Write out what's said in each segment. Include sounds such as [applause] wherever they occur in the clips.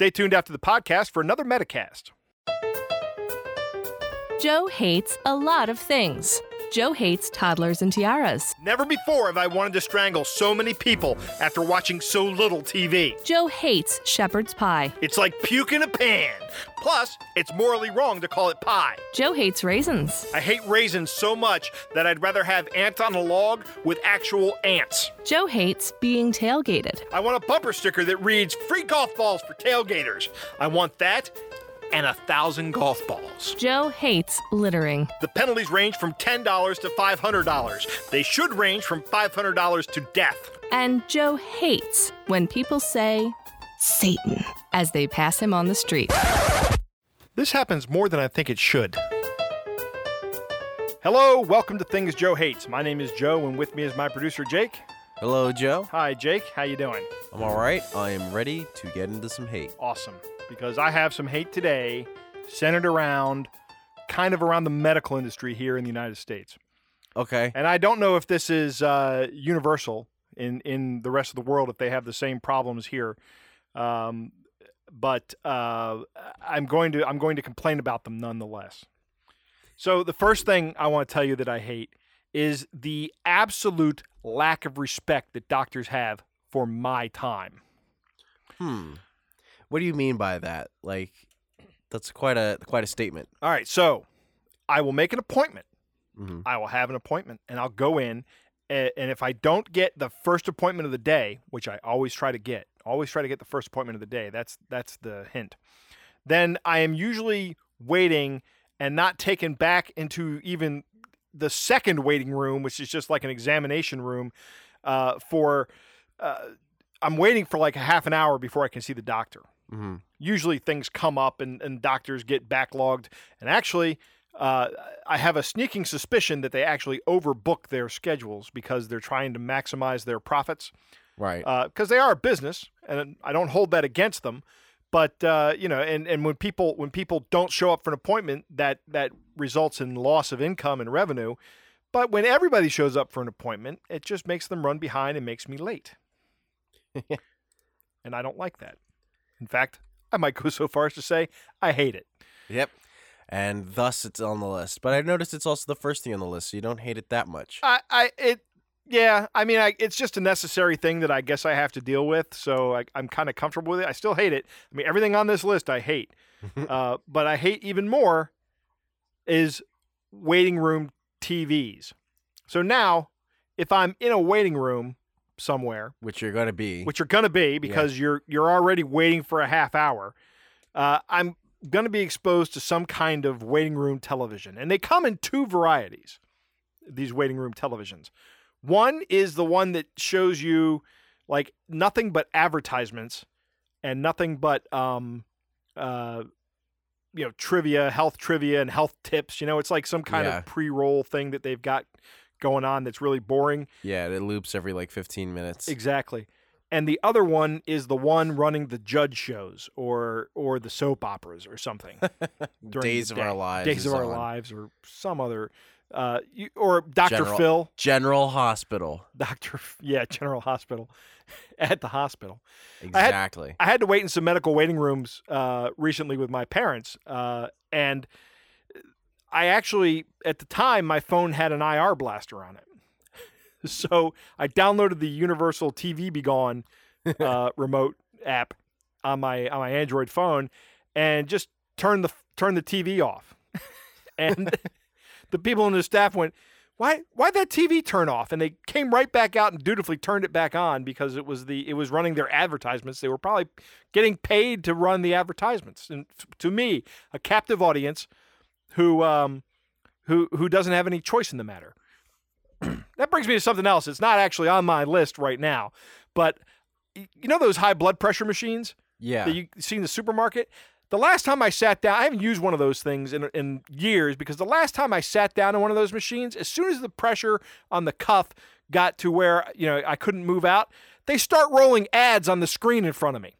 Stay tuned after the podcast for another Metacast. Joe hates a lot of things. Joe hates toddlers and tiaras. Never before have I wanted to strangle so many people after watching so little TV. Joe hates shepherd's pie. It's like puke in a pan. Plus, it's morally wrong to call it pie. Joe hates raisins. I hate raisins so much that I'd rather have ants on a log with actual ants. Joe hates being tailgated. I want a bumper sticker that reads free golf balls for tailgaters. I want that and a thousand golf balls. Joe hates littering. The penalties range from $10 to $500. They should range from $500 to death. And Joe hates when people say Satan as they pass him on the street. This happens more than I think it should. Hello, welcome to Things Joe Hates. My name is Joe, and with me is my producer Jake. Hello, Joe. Hi, Jake. How you doing? I'm all right. I am ready to get into some hate. Awesome, because I have some hate today centered around, kind of around the medical industry here in the United States. Okay. And I don't know if this is uh, universal in in the rest of the world if they have the same problems here. Um, but uh, I'm going to I'm going to complain about them nonetheless. So the first thing I want to tell you that I hate is the absolute lack of respect that doctors have for my time. Hmm. What do you mean by that? Like, that's quite a quite a statement. All right, so I will make an appointment. Mhm. I will have an appointment and I'll go in. a- And if I don't get the first appointment of the day, which I always try to get, always try to get the first appointment of the day. That's that's the hint. Then I am usually waiting and not taken back into even the second waiting room, which is just like an examination room. Uh, for uh, I'm waiting for like a half an hour before I can see the doctor hmm usually things come up and, and doctors get backlogged. And actually, uh, I have a sneaking suspicion that they actually overbook their schedules because they're trying to maximize their profits. Right. Because they are a business, and I don't hold that against them. But uh, you know, and, and when people when people don't show up for an appointment, that that results in loss of income and revenue. But when everybody shows up for an appointment, it just makes them run behind and makes me late. [laughs] and I don't like that. In fact, I might go so far as to say I hate it. yep. And thus it's on the list. But I noticed it's also the first thing on the list, so you don't hate it that much. I, I it, yeah. I mean, I, it's just a necessary thing that I guess I have to deal with. So I, I'm kind of comfortable with it. I still hate it. I mean, everything on this list I hate, [laughs] uh, but I hate even more is waiting room TVs. So now, if I'm in a waiting room somewhere, Which you're gonna be. which you're going to be because you're you're already waiting for a half hour. Uh, I'm going to be exposed to some kind of waiting room television, and they come in two varieties. These waiting room televisions. One is the one that shows you like nothing but advertisements and nothing but um, uh, you know trivia, health trivia, and health tips. You know, it's like some kind Yeah. of pre-roll thing that they've got going on that's really boring. yeah, it loops every like 15 minutes. Exactly. And the other one is the one running the judge shows or or the soap operas or something. [laughs] Days of Our. Lives Days of Our on. Lives or some other uh you, or Dr. General- Phil, General Hospital. Dr. Yeah, General Hospital [laughs] at the hospital. had- Exactly. I had to wait in some medical waiting rooms uh, recently with my parents, uh, and I actually, at the time, my phone had an IR blaster on it. [laughs] So I downloaded the Universal TV-B-Gone [laughs] uh, remote app on my on my Android phone, and just turned the turned the TV off. and the people in the staff went, why why'd that TV turn off? And they came right back out and dutifully turned it back on because it was the it was running their advertisements. They were probably getting paid to run the advertisements. And to me, a captive audience who um who who doesn't have any choice in the matter. [clears throat] that brings me to something else. It's not actually on my list right now, but you know those high blood pressure machines Yeah. that you see in the supermarket. The last time I sat down, I haven't used one of those things in, in years because the last time I sat down in one of those machines, as soon as the pressure on the cuff got to where you know I couldn't move out, they start rolling ads on the screen in front of me.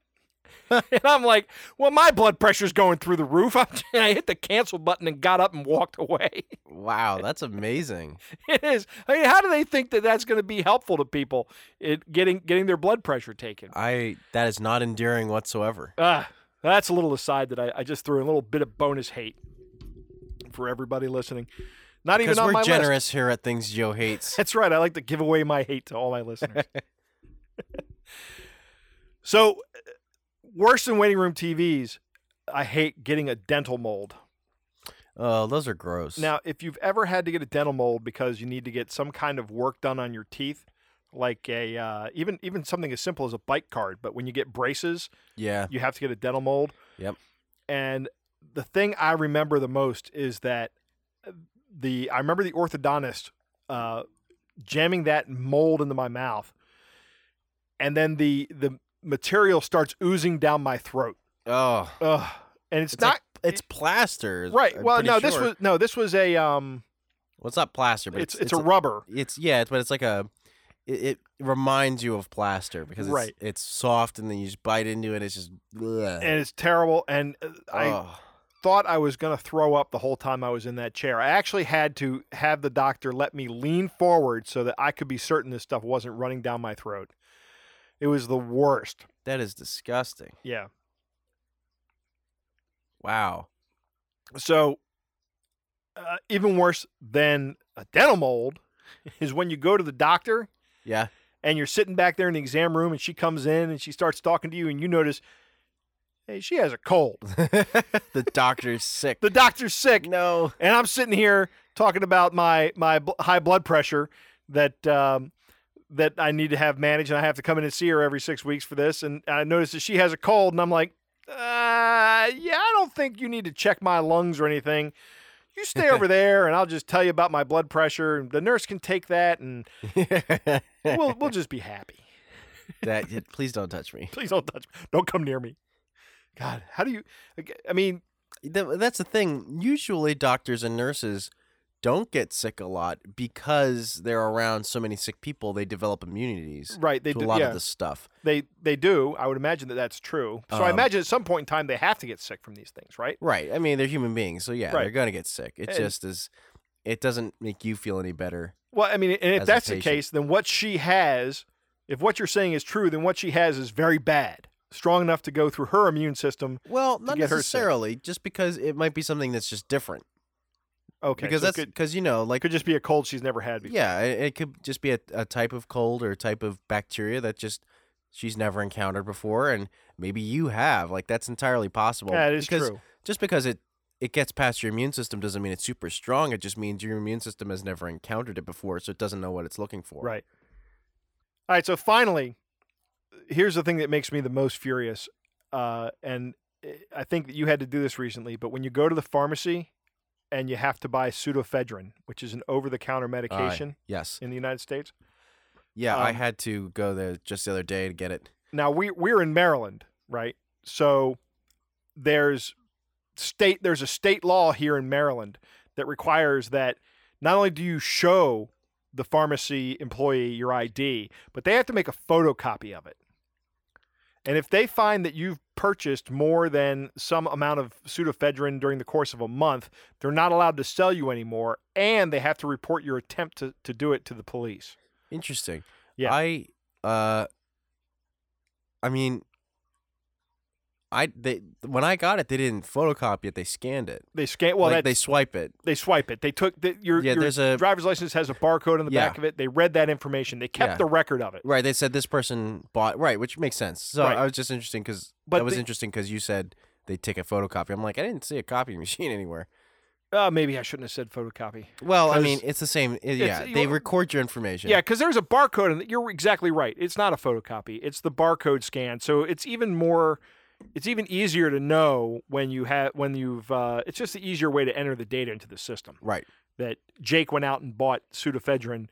[laughs] and I'm like, well, my blood pressure's going through the roof. [laughs] I'm, I hit the cancel button and got up and walked away. wow, [laughs] that's amazing. it is. I mean, how do they think that that's going to be helpful to people it, getting getting their blood pressure taken? I that is not endearing whatsoever. Ah, That's a little aside that I, I just threw in a little bit of bonus hate for everybody listening. Not even on we're my list. generous here at Things Joe Hates. [laughs] That's right. I like to give away my hate to all my listeners. [laughs] so, uh, worse than waiting room TVs, I hate getting a dental mold. oh, those are gross. Now, if you've ever had to get a dental mold because you need to get some kind of work done on your teeth, like a uh, even even something as simple as a bite guard, but when you get braces, yeah. you have to get a dental mold. Yep. And the thing I remember the most is that uh, the I remember the orthodontist uh, jamming that mold into my mouth, and then the the material starts oozing down my throat. Oh, Ugh. And it's, it's not like, it's plaster. right. I'm Well, no, this was no, this was a um, Well, it's not plaster, but it's it's it's, a rubber. It's yeah, but it's like a. It, it reminds you of plaster because it's, Right. it's soft and then you just bite into it. It's just. Ugh. and it's terrible. And uh, I oh. thought I was going to throw up the whole time I was in that chair. I actually had to have the doctor let me lean forward so that I could be certain this stuff wasn't running down my throat. It was the worst. that is disgusting. Yeah. Wow. So, uh, even worse than a dental mold is when you go to the doctor Yeah. and you're sitting back there in the exam room and she comes in and she starts talking to you and you notice, hey, she has a cold. [laughs] the doctor's sick. The doctor's sick. no. and I'm sitting here talking about my my bl- high blood pressure that um, that I need to have managed, and I have to come in and see her every six weeks for this. And I notice that she has a cold, and I'm like, uh, yeah, I don't think you need to check my lungs or anything. You stay over there, and I'll just tell you about my blood pressure. The nurse can take that, and [laughs] we'll we'll just be happy. that. Please don't touch me. [laughs] Please don't touch me. Don't come near me. God, how do you? I mean, That's the thing. Usually, doctors and nurses don't get sick a lot because they're around so many sick people. They develop immunities right? They to do. a lot yeah, of this stuff. they they do. I would imagine that that's true. So I Um, imagine at some point in time they have to get sick from these things, right? Right. I mean, they're human beings, so yeah, Right. they're gonna get sick. It And- just is. It doesn't make you feel any better. Well, I mean, and if that's the case, then what she has, if what you're saying is true, then what she has is very bad, strong enough to go through her immune system. Well, not get her sick. necessarily. Just because it might be something that's just different. Okay, because so that's because you know, like could just be a cold she's never had before. yeah, it, it could just be a, a type of cold or a type of bacteria that just she's never encountered before, and maybe you have. Like that's entirely possible. yeah, it is because true. Just because it it gets past your immune system doesn't mean it's super strong. It just means your immune system has never encountered it before, so it doesn't know what it's looking for. Right. All right. So finally, here's the thing that makes me the most furious, uh, and I think that you had to do this recently. But when you go to the pharmacy and you have to buy pseudoephedrine, which is an over-the-counter medication Yes. in the United States. Yeah, I Um, had to go there just the other day to get it. Now we we're in Maryland, right? So there's state there's a state law here in Maryland that requires that not only do you show the pharmacy employee your ID, but they have to make a photocopy of it. And if they find that you've purchased more than some amount of pseudoephedrine during the course of a month, they're not allowed to sell you anymore, and they have to report your attempt to, to do it to the police. Interesting. Yeah. I uh I mean I they when I got it they didn't photocopy it, they scanned it. They scan well like they swipe it. they swipe it. They took the, your, Yeah, your there's a- driver's license has a barcode on the Yeah. back of it. They read that information. They kept Yeah. the record of it. Right, they said this person bought right, which makes sense. So Right. I was just interesting But that was the- interesting cuz you said they take a photocopy. I'm like, I didn't see a copy [laughs] machine anywhere. Uh, maybe I shouldn't have said photocopy. Well, I mean, it's the same. i- yeah, they record your information. Yeah, because there's a barcode, and you're exactly right. It's not a photocopy. It's the barcode scan. So it's even more. It's even easier to know when you have when you've. Uh, it's just the easier way to enter the data into the system. Right. That Jake went out and bought pseudoephedrine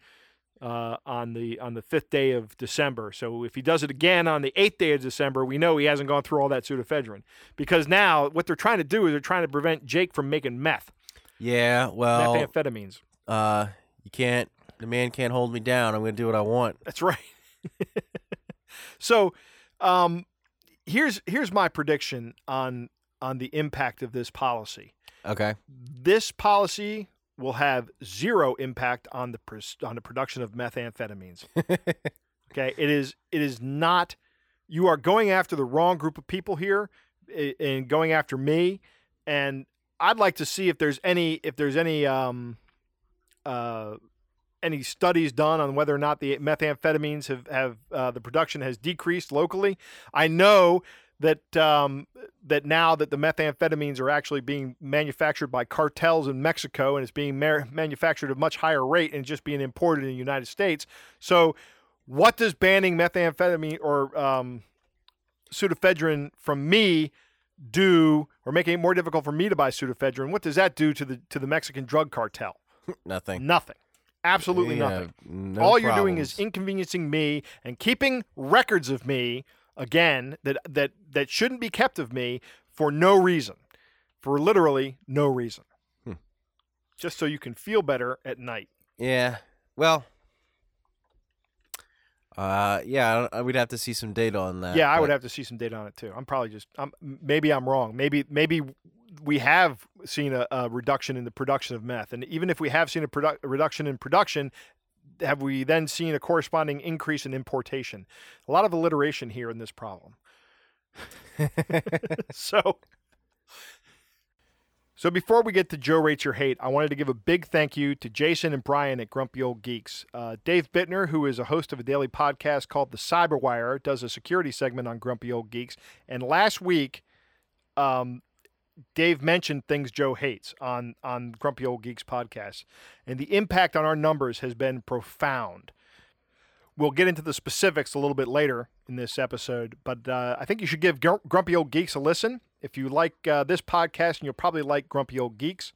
uh, on the on the fifth day of December. So if he does it again on the eighth day of December, we know he hasn't gone through all that pseudoephedrine. Because now what they're trying to do is they're trying to prevent Jake from making meth, Yeah, well, methamphetamines. uh you can't the man can't hold me down. I'm going to do what I want. That's right. [laughs] so, um, here's here's my prediction on on the impact of this policy. Okay. This policy will have zero impact on the pres- on the production of methamphetamines. [laughs] Okay, it is it is not. You are going after the wrong group of people here. and going after me, and I'd like to see if there's any if there's any um, uh, any studies done on whether or not the methamphetamines have have uh, the production has decreased locally. I know that um, that now that the methamphetamines are actually being manufactured by cartels in Mexico and it's being manufactured at a much higher rate and just being imported in the United States. So, what does banning methamphetamine or um, pseudoephedrine from me do, or making it more difficult for me to buy pseudoephedrine? What does that do to the to the Mexican drug cartel? [laughs] Nothing. Nothing. Absolutely We nothing. no All you're doing is inconveniencing me and keeping records of me again that that that shouldn't be kept of me for no reason, for literally no reason. Hmm. Just so you can feel better at night. Yeah. Well. Uh, yeah, uh, we'd have to see some data on that. yeah, I would have to see some data on it too. I'm probably just I'm maybe I'm wrong. Maybe maybe we have seen a, a reduction in the production of meth, and even if we have seen a, produ- a reduction in production, have we then seen a corresponding increase in importation? A lot of alliteration here in this problem. [laughs] [laughs] so so before we get to Joe rates your hate, I wanted to give a big thank you to Jason and Brian at Grumpy Old Geeks. Uh, Dave Bittner, who is a host of a daily podcast called The Cyberwire, does a security segment on Grumpy Old Geeks. And last week, um, Dave mentioned things Joe hates on on Grumpy Old Geeks podcast, and the impact on our numbers has been profound. We'll get into the specifics a little bit later in this episode, but uh, I think you should give Gr- Grumpy Old Geeks a listen. If you like uh, this podcast, and you'll probably like Grumpy Old Geeks.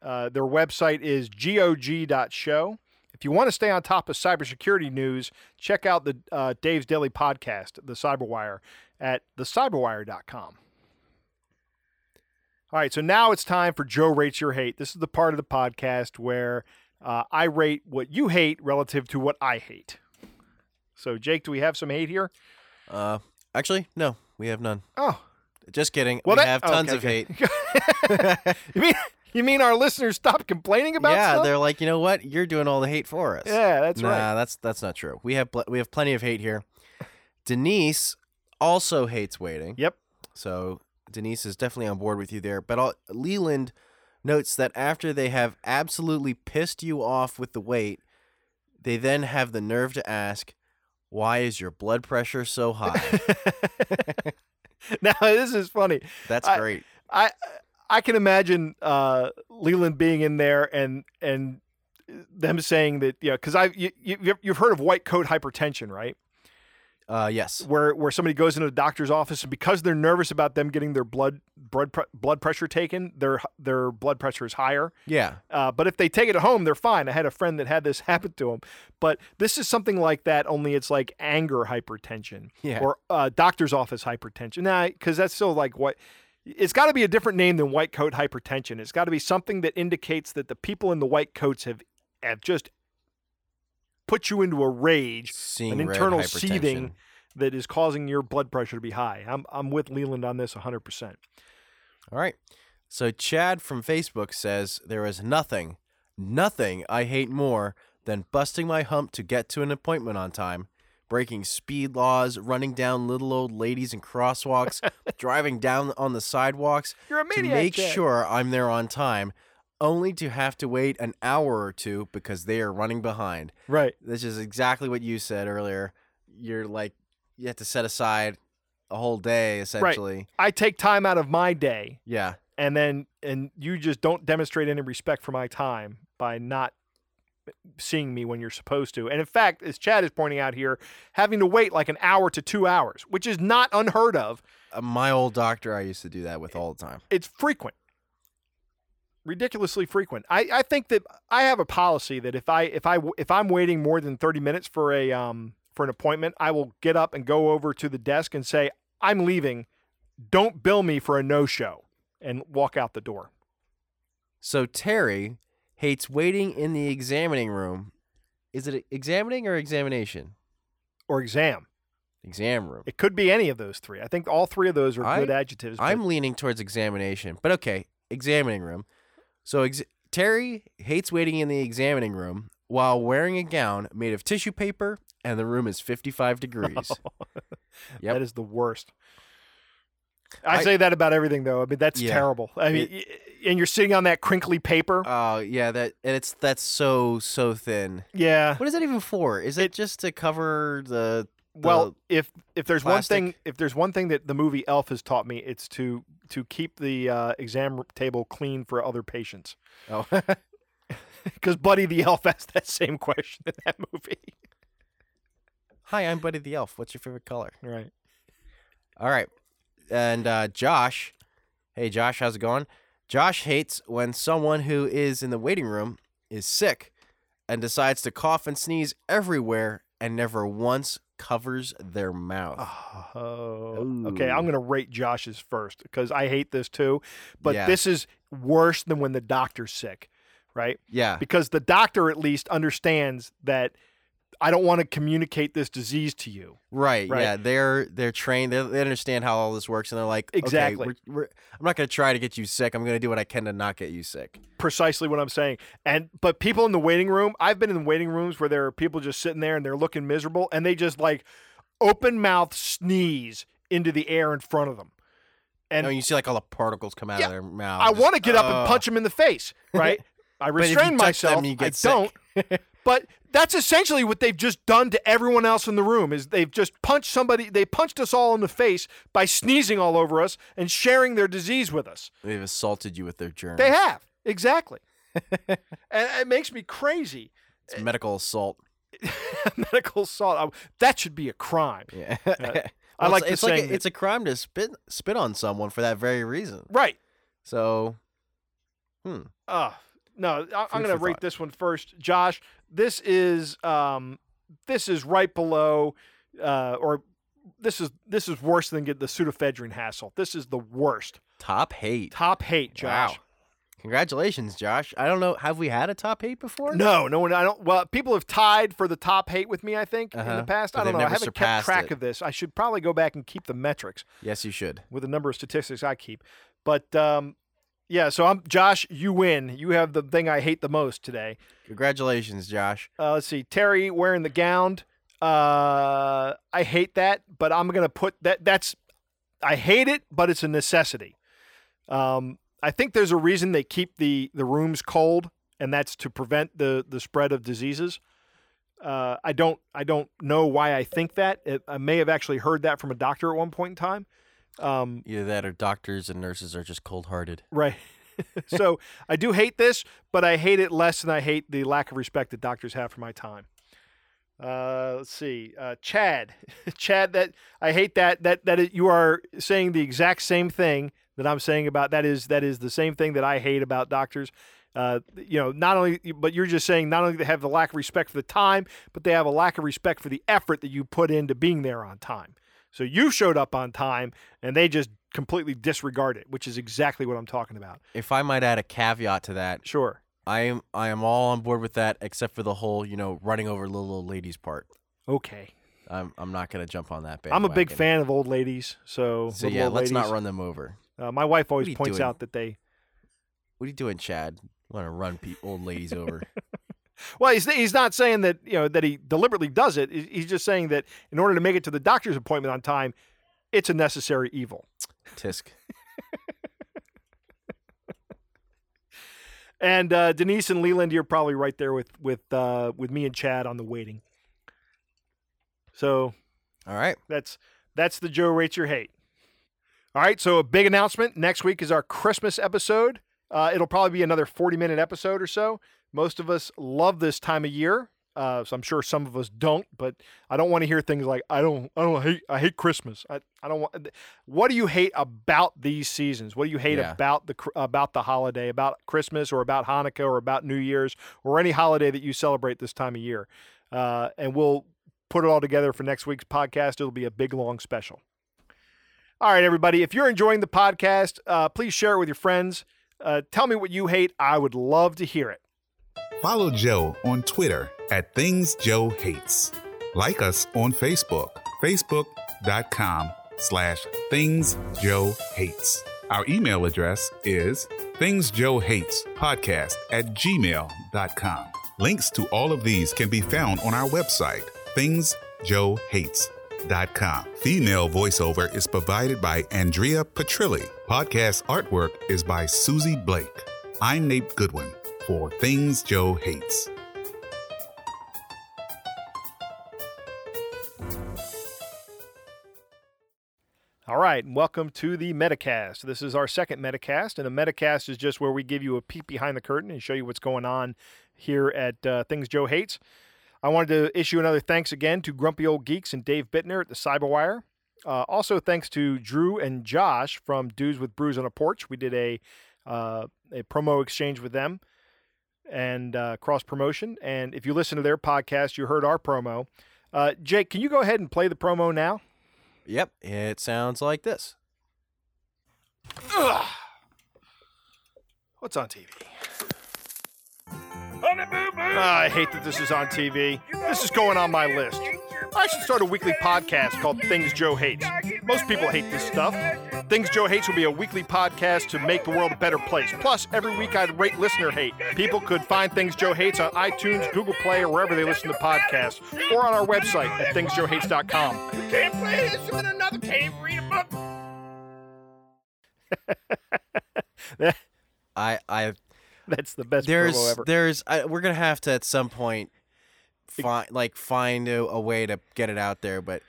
Uh, their website is gog.show. If you want to stay on top of cybersecurity news, check out the uh, Dave's Daily Podcast, The Cyberwire, at thecyberwire.com. All right, so now it's time for Joe Rates Your Hate. This is the part of the podcast where uh, I rate what you hate relative to what I hate. So, Jake, do we have some hate here? Uh, actually, no, we have none. Oh, Just kidding. Well, we that- have tons okay, of okay. hate. [laughs] you mean you mean our listeners stop complaining about yeah, stuff? they're like, you know what? You're doing all the hate for us. Yeah, that's nah, right. that's that's not true. We have pl- we have plenty of hate here. Denise also hates waiting. Yep. So Denise is definitely on board with you there. But all, Leland notes that after they have absolutely pissed you off with the weight, they then have the nerve to ask, "Why is your blood pressure so high?" [laughs] now this is funny. That's I- great. I I can imagine uh, Leland being in there and and them saying that yeah because I you, you you've heard of white coat hypertension right Uh, yes. where where somebody goes into the doctor's office and because they're nervous about them getting their blood blood pre- blood pressure taken their their blood pressure is higher Yeah. uh, but if they take it at home they're fine I had a friend that had this [laughs] happen to him but this is something like that only it's like anger hypertension Yeah. or uh, doctor's office hypertension. Nah, because that's still like what it's got to be a different name than white coat hypertension. It's got to be something that indicates that the people in the white coats have have just put you into a rage Seeing an internal seething that is causing your blood pressure to be high. I'm I'm with Leland on this 100%. All right. So Chad from Facebook says there is nothing, nothing I hate more than busting my hump to get to an appointment on time, breaking speed laws, running down little old ladies in crosswalks, [laughs] driving down on the sidewalks You're a to make Chad. sure I'm there on time, only to have to wait an hour or two because they are running behind. Right. This is exactly what you said earlier. You're like you have to set aside a whole day essentially. I take time out of my day Yeah. and then and you just don't demonstrate any respect for my time by not seeing me when you're supposed to. And in fact, as Chad is pointing out here, having to wait like an hour to 2 hours, which is not unheard of. Uh, my old doctor I used to do that with all the time. It's frequent. Ridiculously frequent. I, I think that I have a policy that if I if I if I'm waiting more than 30 minutes for a um for an appointment, I will get up and go over to the desk and say, "I'm leaving. Don't bill me for a no-show." And walk out the door. So Terry hates waiting in the examining room. Is it examining or examination? Or exam. Exam room. It could be any of those three. I think all three of those are I- good adjectives. I'm leaning towards examination, but okay, examining room. So ex- Terry hates waiting in the examining room while wearing a gown made of tissue paper and the room is 55 degrees. [laughs] Yep. That is the worst. I, I- say that about everything, though. I mean, that's Yeah. terrible. I mean, y- and you're sitting on that crinkly paper. Oh yeah, that and it's that's so so thin. yeah. What is that even for? Is it, just to cover the? Well, if if there's one thing, if there's one thing that the movie Elf has taught me, it's to to keep the uh, exam table clean for other patients. Oh, [laughs] Because Buddy the Elf [laughs] asked that same question in that movie. hi, I'm Buddy the Elf. What's your favorite color? Right. All right, and uh, Josh. Hey, Josh, how's it going? Josh hates when someone who is in the waiting room is sick and decides to cough and sneeze everywhere and never once covers their mouth. Oh, okay. I'm going to rate Josh's first because I hate this too. But Yeah. this is worse than when the doctor's sick, right? Yeah, Because the doctor at least understands that I don't want to communicate this disease to you. right, Right. Yeah, they're they're trained. They, they understand how all this works, and they're like, Exactly. Okay, we're, we're, I'm not going to try to get you sick. I'm going to do what I can to not get you sick. Precisely what I'm saying. And but people in the waiting room, I've been in waiting rooms where there are people just sitting there and they're looking miserable and they just like open mouth sneeze into the air in front of them. And And you see like all the particles come out Yeah, of their mouth. I want to get up and uh. punch them in the face, right? [laughs] I But if you restrain them, myself. you get I sick. don't. [laughs] but that's essentially what they've just done to everyone else in the room. Is they've just punched somebody. They punched us all in the face by sneezing all over us and sharing their disease with us. They've assaulted you with their germs. They have exactly, [laughs] and it makes me crazy. It's medical assault. [laughs] Medical assault. I- That should be a crime. Yeah. [laughs] I Well, like it's, the it's like a, that- it's a crime to spit spit on someone for that very reason. Right. So, hmm. Uh, no, I, I'm going to rate thought. this one first. Josh, this is um, this is right below, uh, or this is this is worse than get the pseudoephedrine hassle. This is the worst. Top hate. Top hate, Josh. Wow. Congratulations, Josh. I don't know. Have we had a top hate before? No, no one. I don't. Well, people have tied for the top hate with me. I think in Uh-huh. the past. But I don't know. I haven't kept track it. of this. I should probably go back and keep the metrics Yes, you should. with the number of statistics I keep. But um, yeah, so I'm Josh. You win. You have the thing I hate the most today. Congratulations, Josh. Uh, let's see, Terry wearing the gown. Uh, I hate that, but I'm gonna put that. That's I hate it, but it's a necessity. Um, I think there's a reason they keep the the rooms cold, and that's to prevent the the spread of diseases. Uh, I don't I don't know why I think that. It, I may have actually heard that from a doctor at one point in time. Um, Either that or doctors and nurses are just cold hearted. Right. [laughs] so I do hate this, but I hate it less than I hate the lack of respect that doctors have for my time. Uh, let's see, uh, Chad, [laughs] Chad. That I hate that that that it, you are saying the exact same thing that I'm saying about that is that is the same thing that I hate about doctors. Uh, you know, not only, but you're just saying not only they have the lack of respect for the time, but they have a lack of respect for the effort that you put into being there on time. So you showed up on time, and they just completely disregard it, which is exactly what I'm talking about. If I might add a caveat to that, Sure. I am I am all on board with that, except for the whole you know running over little old ladies part. Okay. I'm I'm not gonna jump on that. I'm a big fan of old ladies, so, So yeah, let's not run them over. Uh, my wife always points doing? out that they. What are you doing, Chad? Want to run pe- old ladies over? [laughs] Well, he's he's not saying that you know that he deliberately does it. He's just saying that in order to make it to the doctor's appointment on time, it's a necessary evil. Tisk. [laughs] And uh, Denise and Leland, you're probably right there with with uh, with me and Chad on the waiting. So All right. That's that's the Joe rates your hate. All right, so a big announcement. Next week is our Christmas episode. Uh, it'll probably be another 40 minute episode or so. Most of us love this time of year. Uh, so I'm sure some of us don't, but I don't want to hear things like I don't I don't hate I hate Christmas. I, I don't want What do you hate about these seasons? What do you hate Yeah. about the about the holiday, about Christmas or about Hanukkah or about New Year's or any holiday that you celebrate this time of year? Uh, and we'll put it all together for next week's podcast. It'll be a big long special. All right, everybody. If you're enjoying the podcast, uh, please share it with your friends. Uh, tell me what you hate. I would love to hear it. Follow Joe on Twitter at Things Joe Hates. Like us on Facebook, facebook.com slash Things Joe Hates. Our email address is Things Joe Hates podcast at gmail.com. Links to all of these can be found on our website, Things Joe Hates. facebook.com. Female voiceover is provided by Andrea Petrilli. Podcast artwork is by Susie Blake. I'm Nate Goodwin for Things Joe Hates. All right, and welcome to the Metacast. This is our second Metacast, and the Metacast is just where we give you a peek behind the curtain and show you what's going on here at uh, Things Joe Hates. I wanted to issue another thanks again to Grumpy Old Geeks and Dave Bittner at the Cyberwire. Uh, also, thanks to Drew and Josh from Dudes with Brews on a Porch. We did a uh, a promo exchange with them and uh, cross promotion. And if you listen to their podcast, you heard our promo. Uh, Jake, can you go ahead and play the promo now? Yep, it sounds like this. Ugh. What's on TV? Ah, I hate that this is on TV. This is going on my list. I should start a weekly podcast called Things Joe Hates. Most people hate this stuff. Things Joe Hates will be a weekly podcast to make the world a better place. Plus, every week I'd rate listener hate. People could find Things Joe Hates on iTunes, Google Play, or wherever they listen to podcasts, or on our website at thingsjoehates.com. You can't play this with another can't read a book. [laughs] I I That's the best there's promo ever. there's I, we're gonna have to at some point find like find a, a way to get it out there but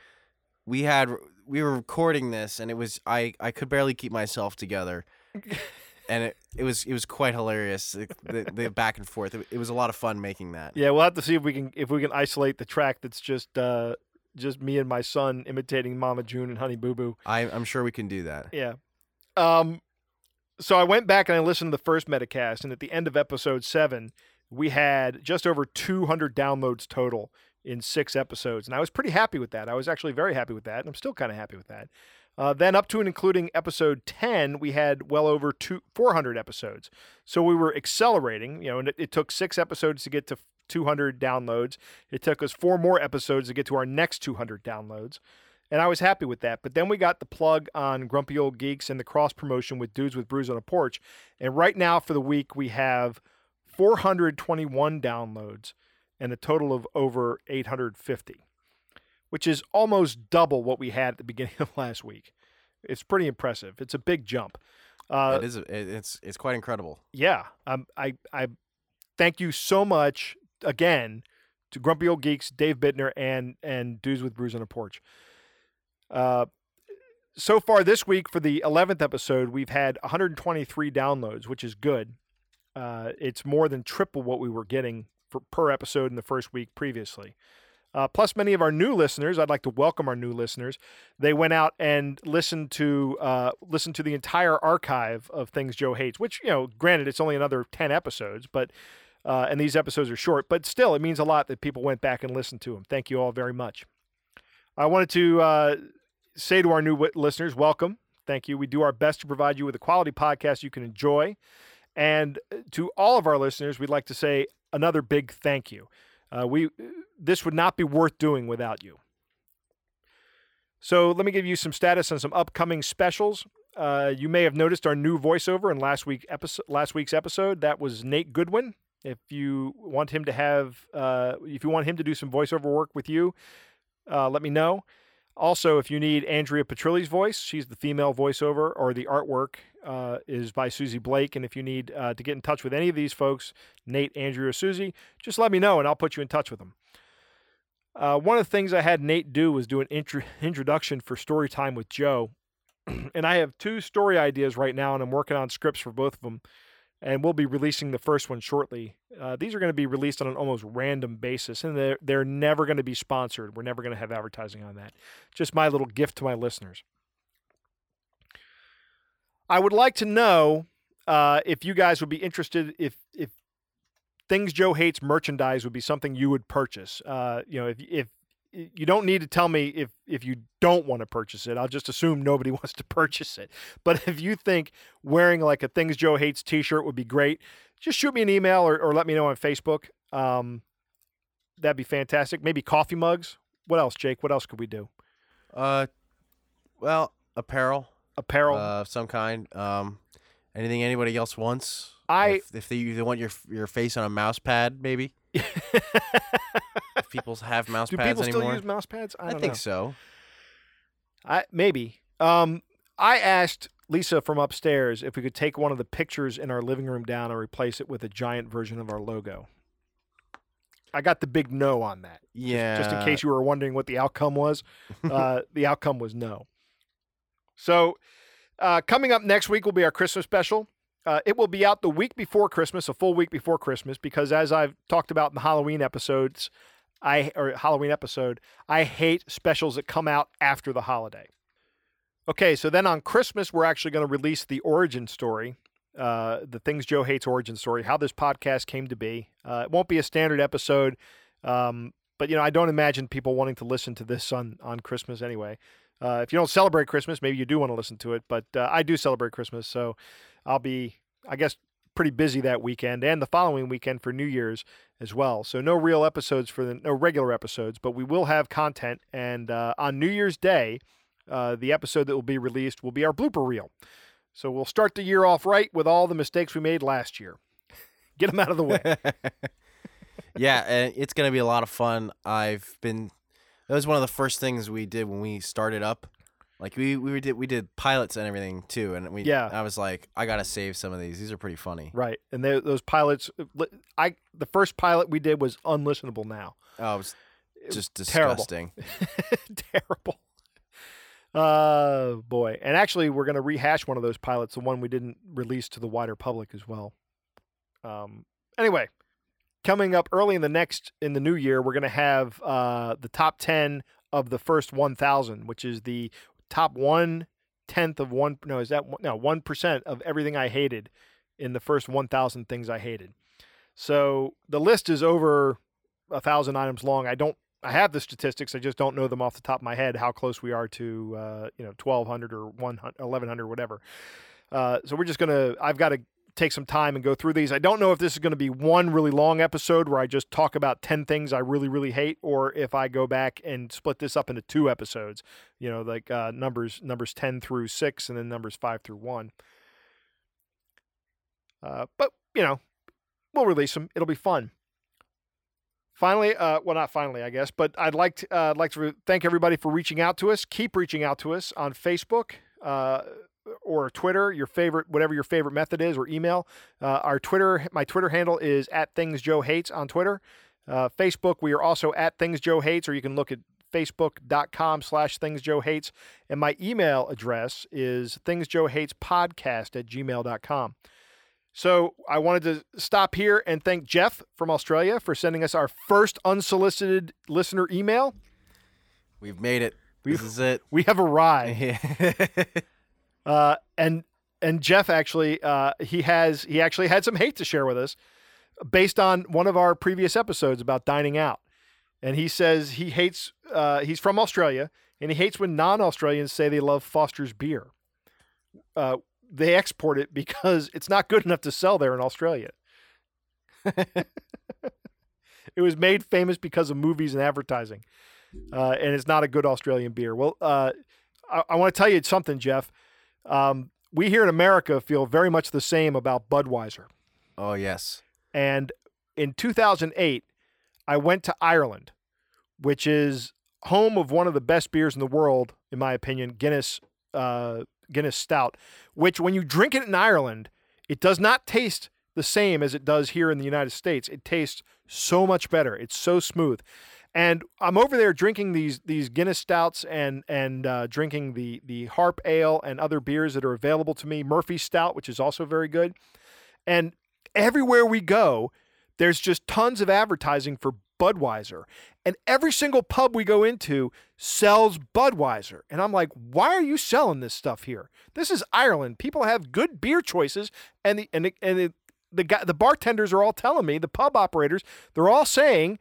we had we were recording this and it was i i could barely keep myself together [laughs] and it, it was it was quite hilarious the, the, the [laughs] back and forth it, it was a lot of fun making that Yeah, we'll have to see if we can if we can isolate the track that's just uh just me and my son imitating Mama June and Honey Boo Boo. I, i'm sure we can do that Yeah. Um so I went back and I listened to the first Metacast and at the end of episode 7 we had just over 200 downloads total in 6 episodes and I was pretty happy with that. I was actually very happy with that and I'm still kind of happy with that. Uh, then up to and including episode 10, we had well over two, 400 episodes. So we were accelerating, you know, and it, it took six episodes to get to 200 downloads. It took us four more episodes to get to our next 200 downloads. And I was happy with that. But then we got the plug on Grumpy Old Geeks and the cross promotion with Dudes with Brews on a Porch. And right now for the week, we have 421 downloads and a total of over 850, which is almost double what we had at the [laughs] beginning of last week. It's pretty impressive. It's a big jump. Uh, it is it's it's quite incredible yeah, um, I I thank you so much again to Grumpy Old Geeks, Dave Bittner, and and Dudes with Brews on a Porch. Uh, so far this week for the eleventh episode, we've had 123 downloads, which is good. Uh, it's more than triple what we were getting for, per episode in the first week previously. Uh, plus, many of our new listeners. I'd like to welcome our new listeners. They went out and listened to uh, listened to the entire archive of things Joe hates. Which you know, granted, it's only another ten episodes, but uh, and these episodes are short. But still, it means a lot that people went back and listened to them. Thank you all very much. I wanted to uh, say to our new listeners, welcome. Thank you. We do our best to provide you with a quality podcast you can enjoy. And uh, to all of our listeners, we'd like to say another big thank you. Uh, we this would not be worth doing without you. So let me give you some status on some upcoming specials. Uh, you may have noticed our new voiceover in last week episode. Last week's episode that was Nate Goodwin. If you want him to have, uh, if you want him to do some voiceover work with you, uh, let me know. Also, if you need Andrea Petrilli's voice, she's the female voiceover, or the artwork uh, is by Susie Blake. And if you need uh, to get in touch with any of these folks, Nate, Andrea, or Susie, just let me know and I'll put you in touch with them. Uh, one of the things I had Nate do was do an intro- [laughs] introduction for Story Time with Joe. [clears throat] and I have two story ideas right now, and I'm working on scripts for both of them. And we'll be releasing the first one shortly. Uh, these are going to be released on an almost random basis, and they're, they're never going to be sponsored. We're never going to have advertising on that. Just my little gift to my listeners. I would like to know uh, if you guys would be interested if if things Joe hates merchandise would be something you would purchase. Uh, you know, if if you don't need to tell me if if you don't want to purchase it. I'll just assume nobody [laughs] wants to purchase it. But if you think wearing like a things Joe hates T-shirt would be great, just shoot me an email or, or let me know on Facebook. Um, that'd be fantastic. Maybe coffee mugs. What else, Jake? What else could we do? uh well apparel Apparel. uh, of some kind um anything anybody else wants I- if, if they, they want your your face on a mouse pad maybe [laughs] people have mouse do pads people anymore still use mouse pads? I, I don't think know. so I maybe. Um, I asked Lisa from upstairs if we could take one of the pictures in our living room down and replace it with a giant version of our logo. I got the big no on that. Yeah. Just in case you were wondering what the outcome was, [laughs] uh, the outcome was no. So, uh, coming up next week will be our Christmas special. Uh, it will be out the week before Christmas, a full week before Christmas, because as I've talked about in the Halloween episodes, I or Halloween episode, I hate specials that come out after the holiday. Okay, so then on Christmas, we're actually going to release the origin story, uh, the things Joe hates origin story, how this podcast came to be. Uh, it won't be a standard episode, um, but you know I don't imagine people wanting to listen to this on on Christmas anyway. Uh, if you don't celebrate Christmas, maybe you do want to listen to it, but uh, I do celebrate Christmas, so I'll be, I guess, pretty busy that weekend and the following weekend for New Year's as well. So no real episodes for the no regular episodes, but we will have content. And uh, on New Year's Day, uh, the episode that will be released will be our blooper reel. So we'll start the year off right with all the mistakes we made last year. [laughs] Get them out of the way. [laughs] yeah, it's gonna be a lot of fun. I've been that was one of the first things we did when we started up. Like we we did we did pilots and everything too, and we Yeah. I was like I gotta save some of these. These are pretty funny. right, and they, those pilots, uh, I the first pilot we did was unlistenable. Now, Oh, it was It was just terrible. disgusting. [laughs] terrible. Uh boy. And actually we're gonna rehash one of those pilots, the one we didn't release to the wider public as well. Um anyway, coming up early in the next in the new year, we're gonna have uh the top ten of the first one thousand, which is the top one tenth of one no, is that one, no one percent of everything I hated in the first one thousand things I hated. So the list is over a thousand items long. I don't I have the statistics. I just don't know them off the top of my head how close we are to uh, you know 1200 or 100, 1100 whatever. Uh, so we're just gonna. I've got to take some time and go through these. I don't know if this is going to be one really long episode where I just talk about 10 things I really really hate, or if I go back and split this up into two episodes. You know, like uh, numbers numbers 10 through six, and then numbers five through one. Uh, but you know, we'll release them. It'll be fun. Finally, uh, well, not finally, I guess, but I'd like to, uh, I'd like to thank everybody for reaching out to us. Keep reaching out to us on Facebook uh, or Twitter, your favorite, whatever your favorite method is, or email. Uh, our Twitter, my Twitter handle is at Things Joe Hates on Twitter. Uh, Facebook, we are also at Things Joe Hates, or you can look at facebook.com slash Things Joe Hates. And my email address is Things Joe Hates Podcast at gmail.com. So I wanted to stop here and thank Jeff from Australia for sending us our first unsolicited listener email. We've made it. We've- this is it. We have arrived. [laughs] Uh, and and Jeff actually uh, he has he actually had some hate to share with us based on one of our previous episodes about dining out. And he says he hates uh, he's from Australia and he hates when non-Australians say they love Foster's beer. Uh, they export it because it's not good enough to sell there in Australia. [laughs] it was made famous because of movies and advertising, uh, and it's not a good Australian beer. Well, I, I want to tell you something, Jeff. Um, we here in America feel very much the same about Budweiser. oh yes. And in 2008, I went to Ireland, which is home of one of the best beers in the world, in my opinion, Guinness uh, Guinness Stout. Which, when you drink it in Ireland, it does not taste the same as it does here in the United States. It tastes so much better. It's so smooth. And I'm over there drinking these these Guinness stouts and and uh, drinking the the Harp Ale and other beers that are available to me. Murphy Stout, which is also very good. And everywhere we go, there's just tons of advertising for Budweiser. And every single pub we go into sells Budweiser. And I'm like, why are you selling this stuff here? This is Ireland. People have good beer choices, and the and the, and the, the the bartenders are all telling me, the pub operators, they're all saying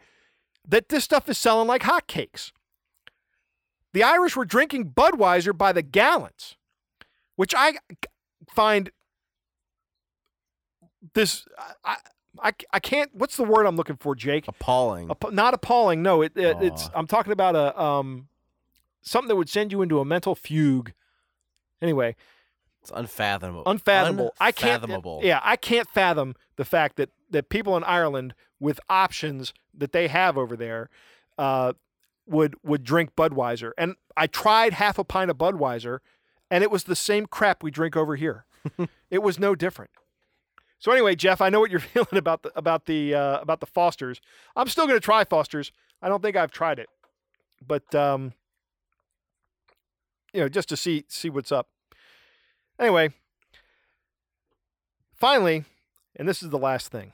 that this stuff is selling like hotcakes. The Irish were drinking Budweiser by the gallons, which I find this I, I, I can't what's the word I'm looking for, Jake? Appalling. App- not appalling. No, it, it it's I'm talking about a um something that would send you into a mental fugue. Anyway, It's unfathomable. unfathomable. I can't Unfathomable. Yeah, I can't fathom the fact that that people in Ireland with options that they have over there uh would would drink Budweiser, and I tried half a pint of Budweiser, and it was the same crap we drink over here. [laughs] it was no different. So anyway, Jeff, I know what you're [laughs] feeling about the about the uh, about the Fosters. I'm still going to try Fosters. I don't think I've tried it, but um, you know, just to see see what's up. Anyway, finally, and this is the last thing,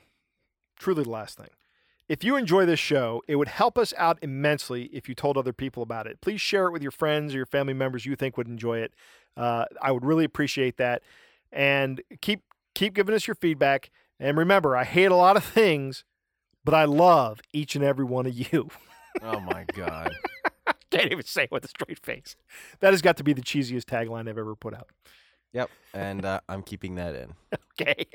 truly the last thing. If you enjoy this show, it would help us out immensely if you told other people about it. Please share it with your friends or your family members you think would enjoy it. Uh, I would really appreciate that. And keep keep giving us your feedback. And remember, I hate a lot of things, but I love each and every one of you. [laughs] Oh my god. [laughs] Can't even say it with a straight face. That has got to be the cheesiest tagline I've ever put out. Yep. And uh, I'm keeping that in. [laughs] Okay.